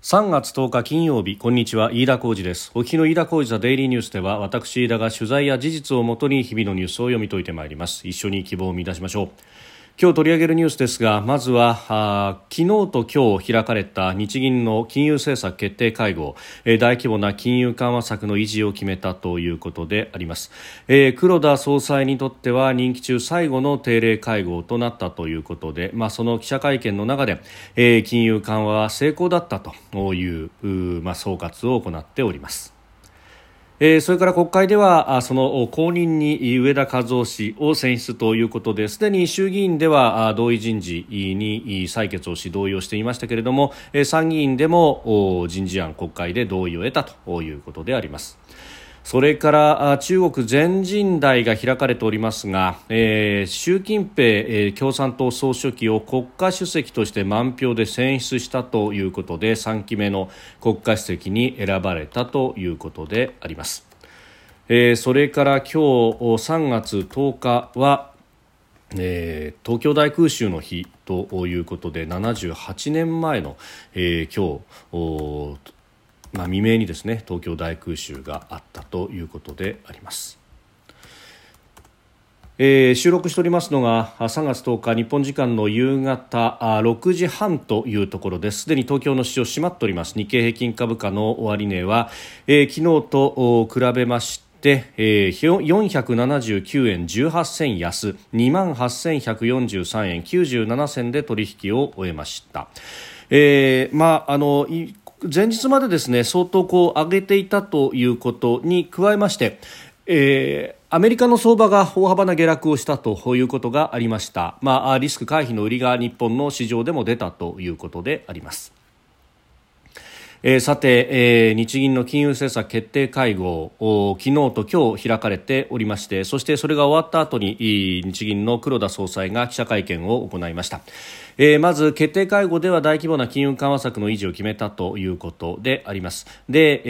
3月10日金曜日こんにちは。飯田浩二です。お聞きの飯田浩二ザデイリーニュースでは私飯田が取材や事実をもとに日々のニュースを読み解いてまいります。一緒に希望を見出しましょう。今日取り上げるニュースですがまずは昨日と今日開かれた日銀の金融政策決定会合、えー、大規模な金融緩和策の維持を決めたということであります、えー、黒田総裁にとっては任期中最後の定例会合となったということで、まあ、その記者会見の中で、えー、金融緩和は成功だったというまあ、総括を行っております。えー、それから国会ではその後任に上田和夫氏を選出ということですでに衆議院では同意人事に採決をし同意をしていましたけれども参議院でも人事案国会で同意を得たということであります。それから中国全人代が開かれておりますが、えー、習近平、えー、共産党総書記を国家主席として満票で選出したということで3期目の国家主席に選ばれたということであります。えー、それから今日3月10日はえー、東京大空襲の日ということで78年前の、えー、今日まあ、未明にですね東京大空襲があったということであります。えー、収録しておりますのが3月10日日本時間の夕方6時半というところですすでに東京の市場閉まっております日経平均株価の終値は、えー、昨日と比べましてで、えー、479円18銭安2万8143円97銭で取引を終えました。えーまあ、あの前日までですね相当こう上げていたということに加えまして、えー、アメリカの相場が大幅な下落をしたということがありました、まあ、リスク回避の売りが日本の市場でも出たということであります。えー、さて、えー、日銀の金融政策決定会合昨日と今日開かれておりましてそしてそれが終わった後に日銀の黒田総裁が記者会見を行いました。えー、まず決定会合では大規模な金融緩和策の維持を決めたということであります。で、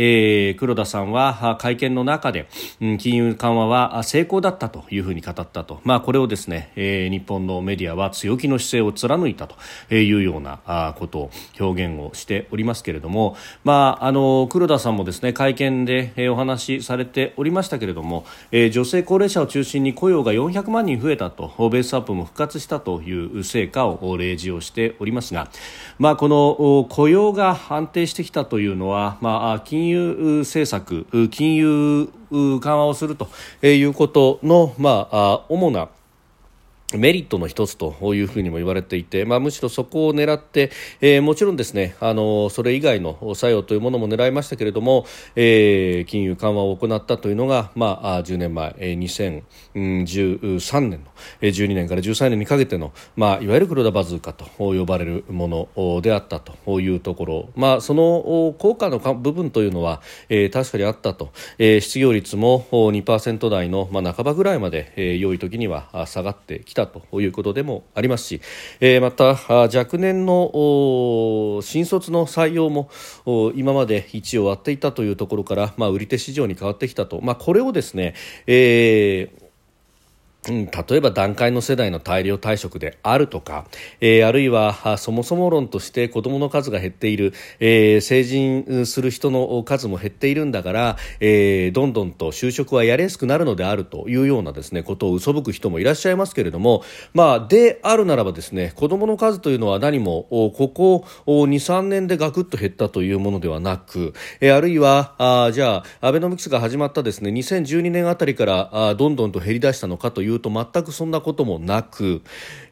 えー、黒田さんは会見の中で、うん、金融緩和は成功だったというふうに語ったと、まあ、これをですね、えー、日本のメディアは強気の姿勢を貫いたというようなことを表現をしておりますけれども、まあ、あの黒田さんもですね会見でお話しされておりましたけれども、えー、女性高齢者を中心に雇用が400万人増えたとベースアップも復活したという成果を例示をしておりますが、まあ、この雇用が安定してきたというのは、まあ、金融政策、金融緩和をするということの、まあ、主なメリットの一つというふうにも言われていて、まあ、むしろそこを狙って、えー、もちろんですねあのそれ以外の作用というものも狙いましたけれども、えー、金融緩和を行ったというのが、まあ、10年前、2013年の12年から13年にかけての、まあ、いわゆる黒田バズーカと呼ばれるものであったというところ、まあ、その効果の部分というのは、えー、確かにあったと、えー、失業率も2%台の、まあ、半ばぐらいまで、えー、良い時には下がってきた。たということでもありますし、えー、また若年の新卒の採用も今まで1を割っていたというところから、まあ、売り手市場に変わってきたと、まあ、これをですね、えーうん、例えば段階の世代の大量退職であるとか、えー、あるいはそもそも論として子どもの数が減っている、えー、成人する人の数も減っているんだから、えー、どんどんと就職はやりやすくなるのであるというようなですねことを嘘吹く人もいらっしゃいますけれども、まあ、であるならばですね子どもの数というのは何もここ2、3年でガクッと減ったというものではなく、えー、あるいはあじゃあアベノミクスが始まったですね2012年あたりからあどんどんと減り出したのかといううと全くそんなこともなく、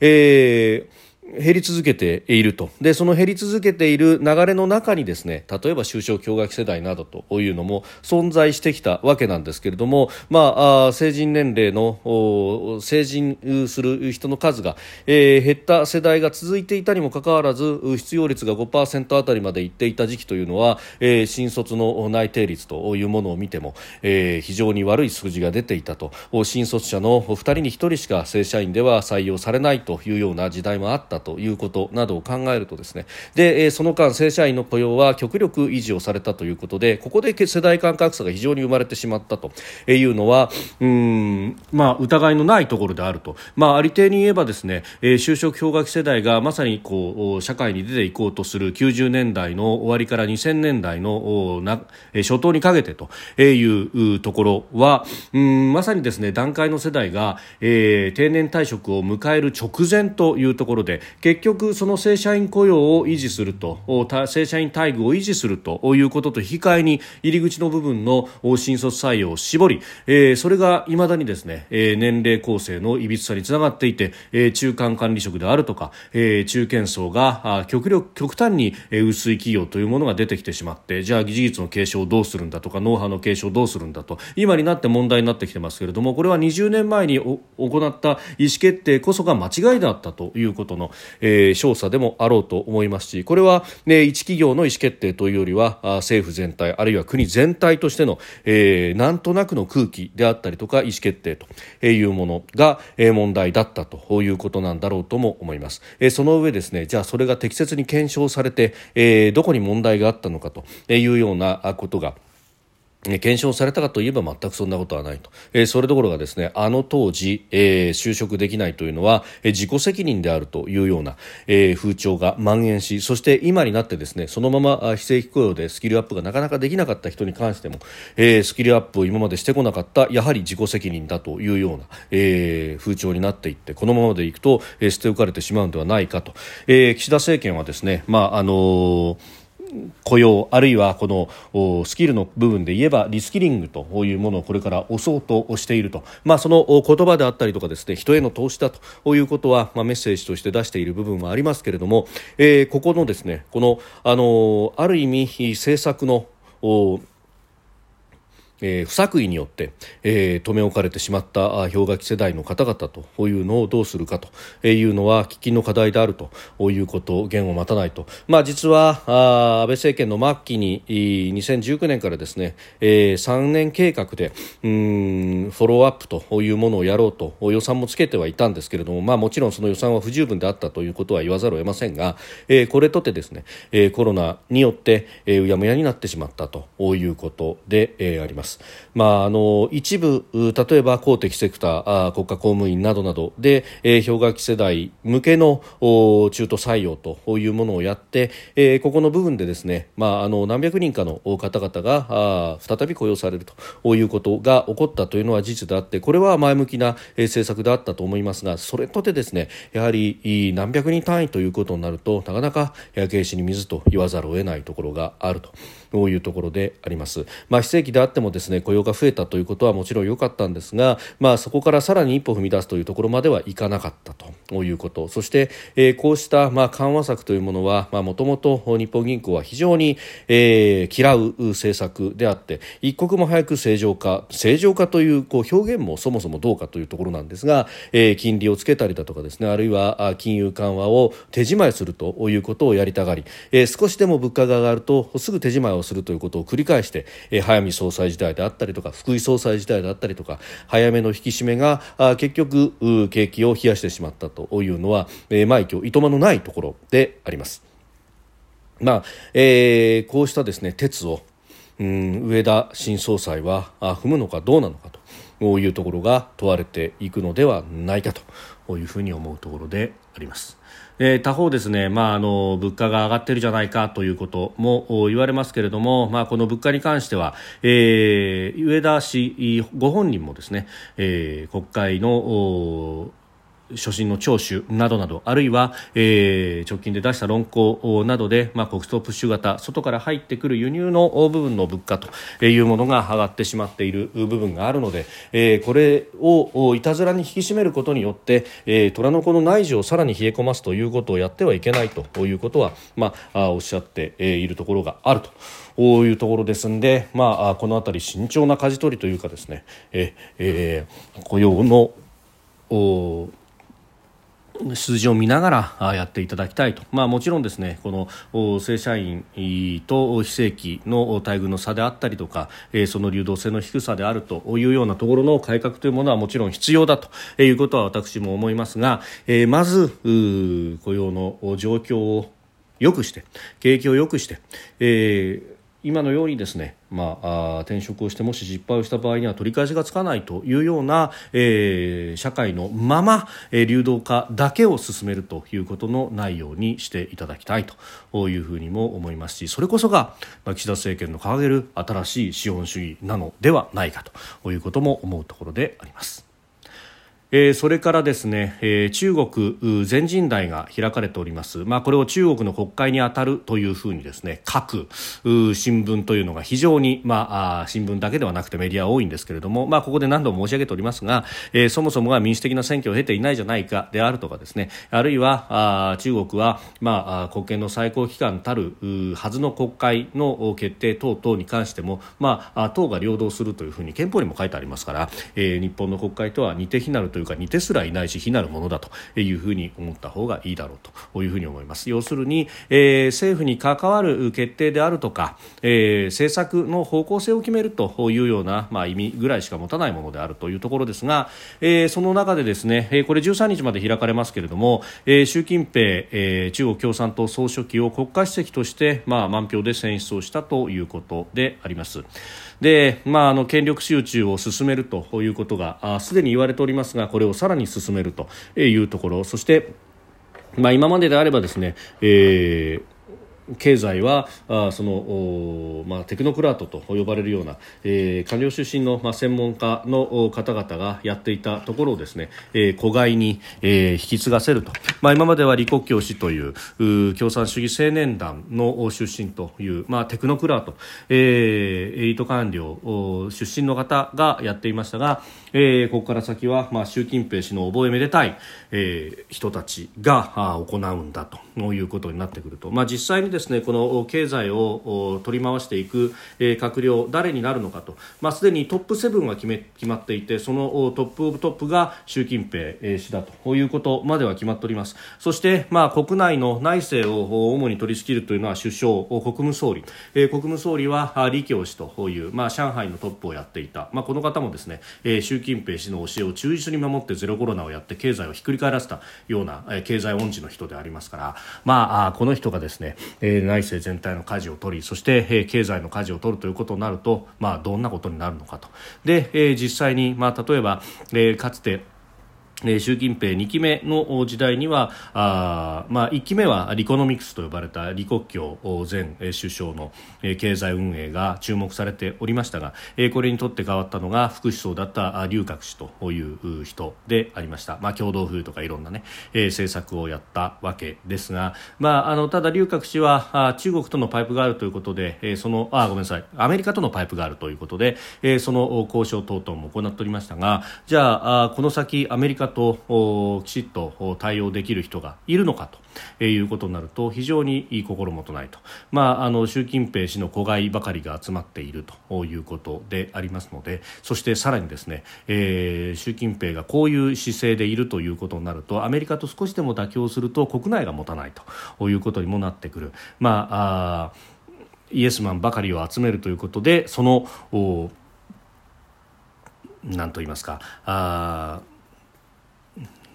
えー減り続けていると。でその減り続けている流れの中にですね例えば中小氷河期世代などというのも存在してきたわけなんですけれども、まあ、成人年齢の成人する人の数が、えー、減った世代が続いていたにもかかわらず失業率が5%あたりまでいっていた時期というのは、えー、新卒の内定率というものを見ても、えー、非常に悪い数字が出ていたと。新卒者の2人に1人しか正社員では採用されないというような時代もあったったということなどを考えるとですねでその間正社員の雇用は極力維持をされたということでここで世代間格差が非常に生まれてしまったというのはうんまあ疑いのないところであると。まあありていに言えばですね就職氷河期世代がまさにこう社会に出ていこうとする90年代の終わりから2000年代のな初頭にかけてというところはうんまさにですね段階の世代が、えー、定年退職を迎える直前というところで結局その正社員雇用を維持すると正社員待遇を維持するということと引き換えに入り口の部分の新卒採用を絞り、えー、それがいまだにですね、えー、年齢構成のいびつさにつながっていて、えー、中間管理職であるとか、えー、中堅層が極力極端に薄い企業というものが出てきてしまってじゃあ技術の継承をどうするんだとかノウハウの継承をどうするんだと今になって問題になってきてますけれどもこれは20年前に行った意思決定こそが間違いだったということの、えー、調査でもあろうと思いますしこれは、ね、一企業の意思決定というよりは政府全体あるいは国全体としての、えー、なんとなくの空気であったりとか意思決定というものが、問題だったということなんだろうとも思います、えー、その上ですねじゃあそれが適切に検証されて、えー、どこに問題があったのかというようなことが検証されたかといえば全くそんなことはないと、えー、それどころがですねあの当時、えー、就職できないというのは、えー、自己責任であるというような、え、風潮が蔓延しそして今になってですねそのまま非正規雇用でスキルアップがなかなかできなかった人に関しても、え、スキルアップを今までしてこなかったやはり自己責任だというような、え、風潮になっていってこのままでいくと、え、捨て置かれてしまうのではないかと、え、岸田政権はですねまああのー雇用あるいはこのスキルの部分で言えばリスキリングというものをこれから押そうとしていると、まあ、その言葉であったりとかですね人への投資だということは、まあ、メッセージとして出している部分はありますけれども、えー、ここのですねこのあのある意味政策のえー、不作為によって、えー、留め置かれてしまった氷河期世代の方々というのをどうするかというのは喫緊の課題であるということ言を待たないと、まあ、実はあ安倍政権の末期に2019年からですね、えー、3年計画でうんフォローアップというものをやろうと予算もつけてはいたんですけれども、まあ、もちろんその予算は不十分であったということは言わざるを得ませんが、えー、これとてですね、えー、コロナによって、えー、うやむやになってしまったということで、えー、あります。ま。あ、あの一部例えば公的セクター国家公務員などなどで、えー、氷河期世代向けの中途採用というものをやって、えー、ここの部分でですね、まあ、あの何百人かの方々が再び雇用されるということが起こったというのは事実であってこれは前向きな、政策であったと思いますがそれとてですねやはり何百人単位ということになるとなかなか焼け石に水と言わざるを得ないところがあると。ういうところであります。まあ、非正規であってもですね雇用が増えたということはもちろん良かったんですが、まあ、そこからさらに一歩踏み出すというところまではいかなかったということそして、えー、こうしたまあ緩和策というものはもともと日本銀行は非常に、えー、嫌う政策であって一刻も早く正常化正常化というこう表現もそもそもどうかというところなんですが、えー、金利をつけたりだとかですねあるいは金融緩和を手仕舞いするということをやりたがり、えー、少しでも物価が上がるとすぐ手仕舞いをするということを繰り返して、えー、早見総裁時代であったりとか福井総裁時代であったりとか早めの引き締めがあ結局景気を冷やしてしまったというのは、えー、枚挙いとまのないところであります。まあえー、こうしたですね鉄をうん上田新総裁はあ踏むのかどうなのかというところが問われていくのではないかというふうに思うところであります。えー、他方ですね、まあ、あの物価が上がってるじゃないかということも言われますけれども、まあ、この物価に関しては、えー、上田氏ご本人もですね、えー、国会の所信の聴取などなどあるいは、えー、直近で出した論考などで、まあ、国葬プッシュ型外から入ってくる輸入の部分の物価というものが上がってしまっている部分があるので、えー、これをいたずらに引き締めることによって、えー、虎の子の内需をさらに冷え込ますということをやってはいけないということは、まあ、おっしゃっているところがあると。こういうところですんで、まあ、この辺り慎重な舵取りというかですね、ええー、雇用のお数字を見ながらやっていただきたいと、まあ、もちろんですねこの正社員と非正規の待遇の差であったりとかその流動性の低さであるというようなところの改革というものはもちろん必要だということは私も思いますがまず雇用の状況を良くして景気を良くして、えー今のようにですね、まあ、転職をしてもし失敗をした場合には取り返しがつかないというような、えー、社会のまま、えー、流動化だけを進めるということのないようにしていただきたいというふうにも思いますしそれこそが、まあ、岸田政権の掲げる新しい資本主義なのではないかということも思うところであります。えー、それからですね、えー、中国全人代が開かれております、まあ、これを中国の国会に当たるというふうにですね各新聞というのが非常に、まあ、新聞だけではなくてメディア多いんですけれども、まあ、ここで何度も申し上げておりますが、えー、そもそもが民主的な選挙を経ていないじゃないかであるとかですねあるいはあ中国は、まあ、国権の最高機関たるはずの国会の決定等々に関しても、まあ、党が領導するというふうに憲法にも書いてありますから、えー、日本の国会とは似て非なるというか似てすらいないし非なるものだというふうに思った方がいいだろうというふうに思います要するに、えー、政府に関わる決定であるとか、えー、政策の方向性を決めるというような、まあ、意味ぐらいしか持たないものであるというところですが、えー、その中でですね、えー、これ13日まで開かれますけれども、えー、習近平、えー、中国共産党総書記を国家主席として、まあ、満票で選出をしたということであります。で、まあ、あの権力集中を進めるということがすでに言われておりますがこれをさらに進めるというところ。そして、まあ、今までであればですね、えー経済はあその、まあ、テクノクラートと呼ばれるような、えー、官僚出身の、まあ、専門家の方々がやっていたところをですね、えー、子飼いに、えー、引き継がせると、まあ、今までは李克強氏という共産主義青年団の出身という、まあ、テクノクラート、えー、エリート官僚出身の方がやっていましたが、えー、ここから先は、まあ、習近平氏の覚えめでたい、えー、人たちがあ行うんだということになってくると、まあ、実際にですねこの経済を取り回していく、え、閣僚誰になるのかと、まあ、すでにトップ7は決め決まっていてそのトップオブトップが習近平氏だと。いうことまでは決まっております。そして、まあ、国内の内政を主に取り仕切るというのは首相国務総理、え、国務総理は李強氏という、まあ、上海のトップをやっていた、まあ、この方もですね、え、習近平氏の教えを忠実に守ってゼロコロナをやって経済をひっくり返らせたような、え、経済恩師の人でありますから、まあ、この人がですね、内政全体の舵を取りそして、えー、経済の舵を取るということになると、まあ、どんなことになるのかと。で、えー、実際に、まあ、例えば、えー、かつてえ習近平2期目の時代にはあ、まあ、1期目はリコノミクスと呼ばれた李克強前首相の経済運営が注目されておりましたがえこれにとって変わったのが副首相だった劉鶴氏という人でありました、まあ、共同富裕とかいろんな、ね、え政策をやったわけですが、まあ、あのただ劉鶴氏はあ中国とのパイプがあるということでえそのあごめんなさいアメリカとのパイプがあるということでえその交渉等々も行っておりましたがじゃあこの先アメリカときちっと対応できる人がいるのかということになると非常にいい心もとないと、まあ、あの習近平氏の子飼いばかりが集まっているということでありますのでそしてさらにですね、えー、習近平がこういう姿勢でいるということになるとアメリカと少しでも妥協すると国内が持たないということにもなってくる。まあイエスマンばかりを集めるということでその何と言いますかあ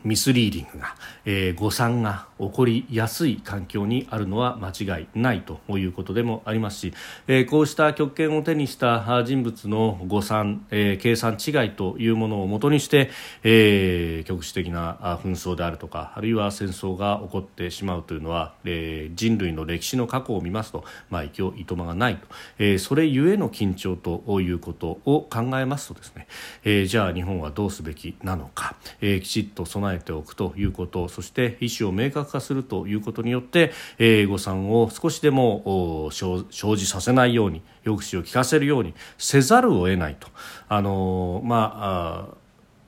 ミスリーディングが、えー、誤算が起こりやすい環境にあるのは間違いないということでもありますし、えー、こうした極権を手にした人物の誤算、えー、計算違いというものをもとにして、えー、局地的な紛争であるとかあるいは戦争が起こってしまうというのは、えー、人類の歴史の過去を見ますと、まあ、勢いとまがないと、えー、それゆえの緊張ということを考えますとですね、えー、じゃあ日本はどうすべきなのか、えー、きちっと備ええておくということそして意思を明確化するということによって、えー、誤算を少しでも生じさせないように抑止を効かせるようにせざるを得ないと。あの、まあ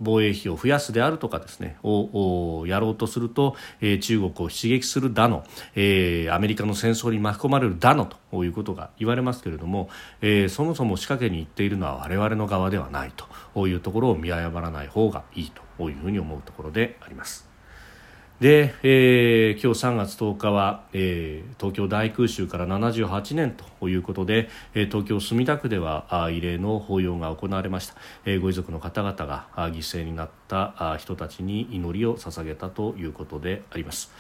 防衛費を増やすであるとかですねをやろうとすると、えー、中国を刺激するだの、えー、アメリカの戦争に巻き込まれるだのということが言われますけれども、えー、そもそも仕掛けに行っているのは我々の側ではないというところを見誤らない方がいいというふうに思うところであります。で、えー、今日3月10日は、えー、東京大空襲から78年ということで、えー、東京墨田区ではあ慰霊の法要が行われました、えー、ご遺族の方々が犠牲になった人たちに祈りを捧げたということであります。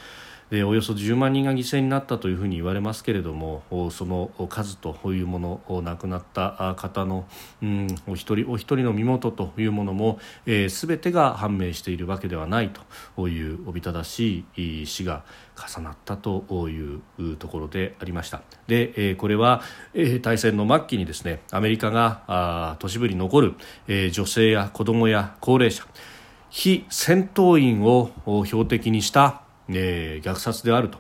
でおよそ10万人が犠牲になったというふうに言われますけれどもその数というもの亡くなった方の、うん、お一人お一人の身元というものも、えー、全てが判明しているわけではないというおびただしい死が重なったというところでありました。で、えー、これは、えー、大戦の末期にですねアメリカがあ都市部に残る、えー、女性や子供や高齢者非戦闘員を標的にしたえー、虐殺であると。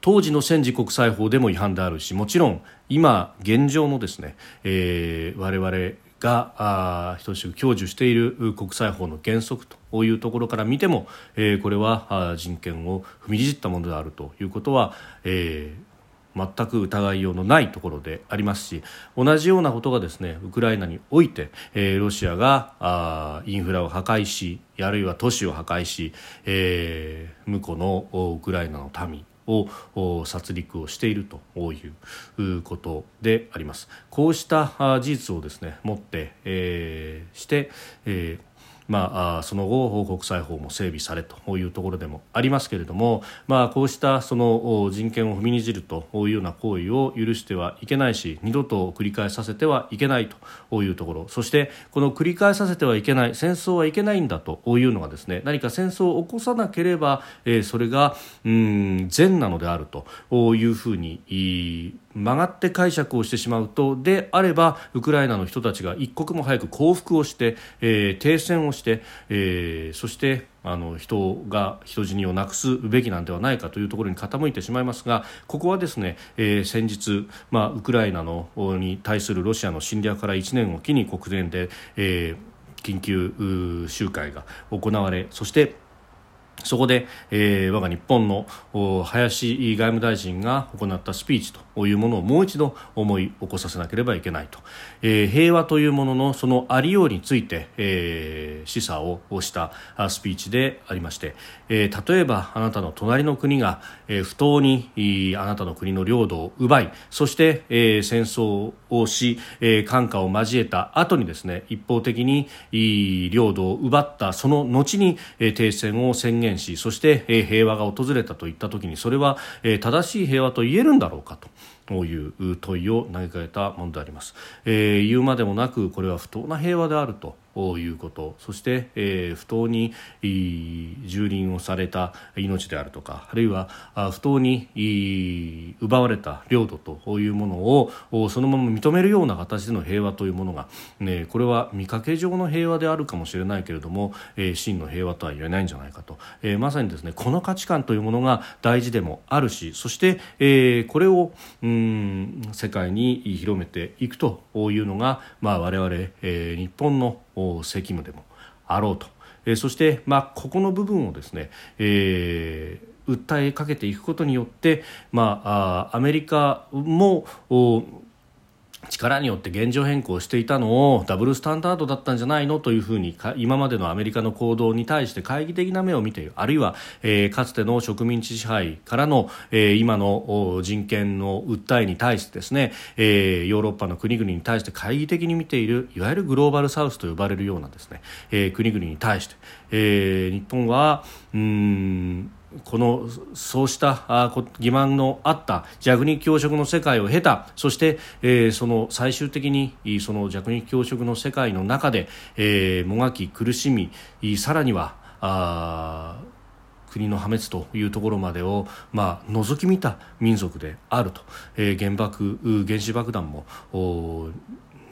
当時の戦時国際法でも違反であるしもちろん今現状のですね、えー、我々があ等しく享受している国際法の原則というところから見ても、えー、これは人権を踏みにじったものであるということは、えー、全く疑いようのないところでありますし同じようなことがですねウクライナにおいて、えー、ロシアがあインフラを破壊しあるいは都市を破壊し、えー、向こうのウクライナの民を殺戮をしているということであります。こうした事実をですね持って、えー、して、えーまあ、その後国際法も整備されというところでもありますけれども、まあ、こうしたその人権を踏みにじるというような行為を許してはいけないし二度と繰り返させてはいけないというところ。そしてこの繰り返させてはいけない戦争はいけないんだというのがですね何か戦争を起こさなければ、え、それがうん善なのであるというふうに曲がって解釈をしてしまうとであればウクライナの人たちが一刻も早く降伏をして、えー、停戦をして、えー、そしてあの人が人死にをなくすべきなんではないかというところに傾いてしまいますがここはですね、えー、先日、まあ、ウクライナのに対するロシアの侵略から1年を機に国連で、えー、緊急集会が行われそしてそこで、えー、我が日本の林外務大臣が行ったスピーチというものをもう一度思い起こさせなければいけないと、えー、平和というもののそのありようについて、えー、示唆をしたスピーチでありまして、えー、例えばあなたの隣の国が、えー、不当にあなたの国の領土を奪いそして、えー、戦争をし、えー、感化を交えた後にですね一方的に領土を奪ったその後に、えー、停戦を宣言言しそして、平和が訪れたといった時にそれは、正しい平和と言えるんだろうかと。という問いを投げかけたものであります、えー、言うまでもなくこれは不当な平和であるということ。そして、えー、不当に蹂躙をされた命であるとかあるいは不当に奪われた領土というものをそのまま認めるような形での平和というものが、ね、これは見かけ上の平和であるかもしれないけれども、えー、真の平和とは言えないんじゃないかと、えー、まさにですねこの価値観というものが大事でもあるしそして、えー、これをうん世界に広めていくというのが、まあ、我々、えー、日本の責務でもあろうと、えー、そして、まあ、ここの部分をですね、えー、訴えかけていくことによって、まあ、あアメリカも力によって現状変更していたのをダブルスタンダードだったんじゃないのというふうに今までのアメリカの行動に対して懐疑的な目を見ているあるいは、えー、かつての植民地支配からの、えー、今の人権の訴えに対してですね、えー、ヨーロッパの国々に対して懐疑的に見ているいわゆるグローバルサウスと呼ばれるようなですね、えー、国々に対して、えー、日本はうんこのそうした欺瞞のあった弱肉強食の世界を経たそして、えー、その最終的にその弱肉強食の世界の中で、えー、もがき苦しみさらにはあ国の破滅というところまでを、まあ、覗き見た民族であると、えー、原爆原子爆弾も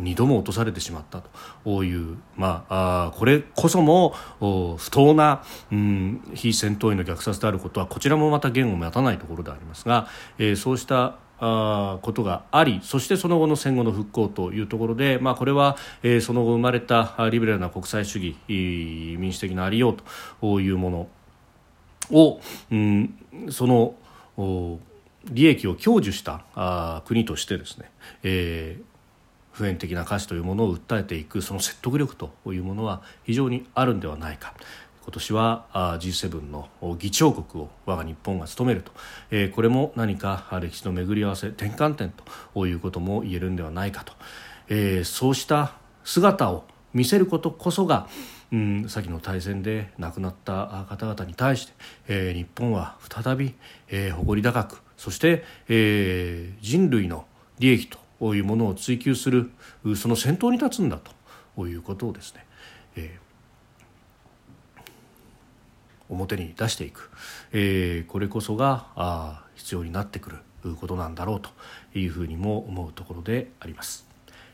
2度も落とされてしまったと。いう、まあ、あこれこそも不当な、うん、非戦闘員の虐殺であることはこちらもまた言語を待たないところでありますが、えー、そうしたあことがありそしてその後の戦後の復興というところで、まあ、これは、えー、その後生まれたリベラルな国際主義民主的なありようというものを、うん、その利益を享受したあ国としてですね、えー、普遍的な価値というものを訴えていくその説得力というものは非常にあるんではないか。今年は G7 の議長国を我が日本が務めると、え、これも何か歴史の巡り合わせ転換点ということも言えるんではないかと、え、そうした姿を見せることこそが、うん、先の大戦で亡くなった方々に対して、え、日本は再び、え、誇り高くそして、え、人類の利益というものを追求するその先頭に立つんだということをですね、えー、表に出していく、えー、これこそがあ必要になってくることなんだろうというふうにも思うところであります。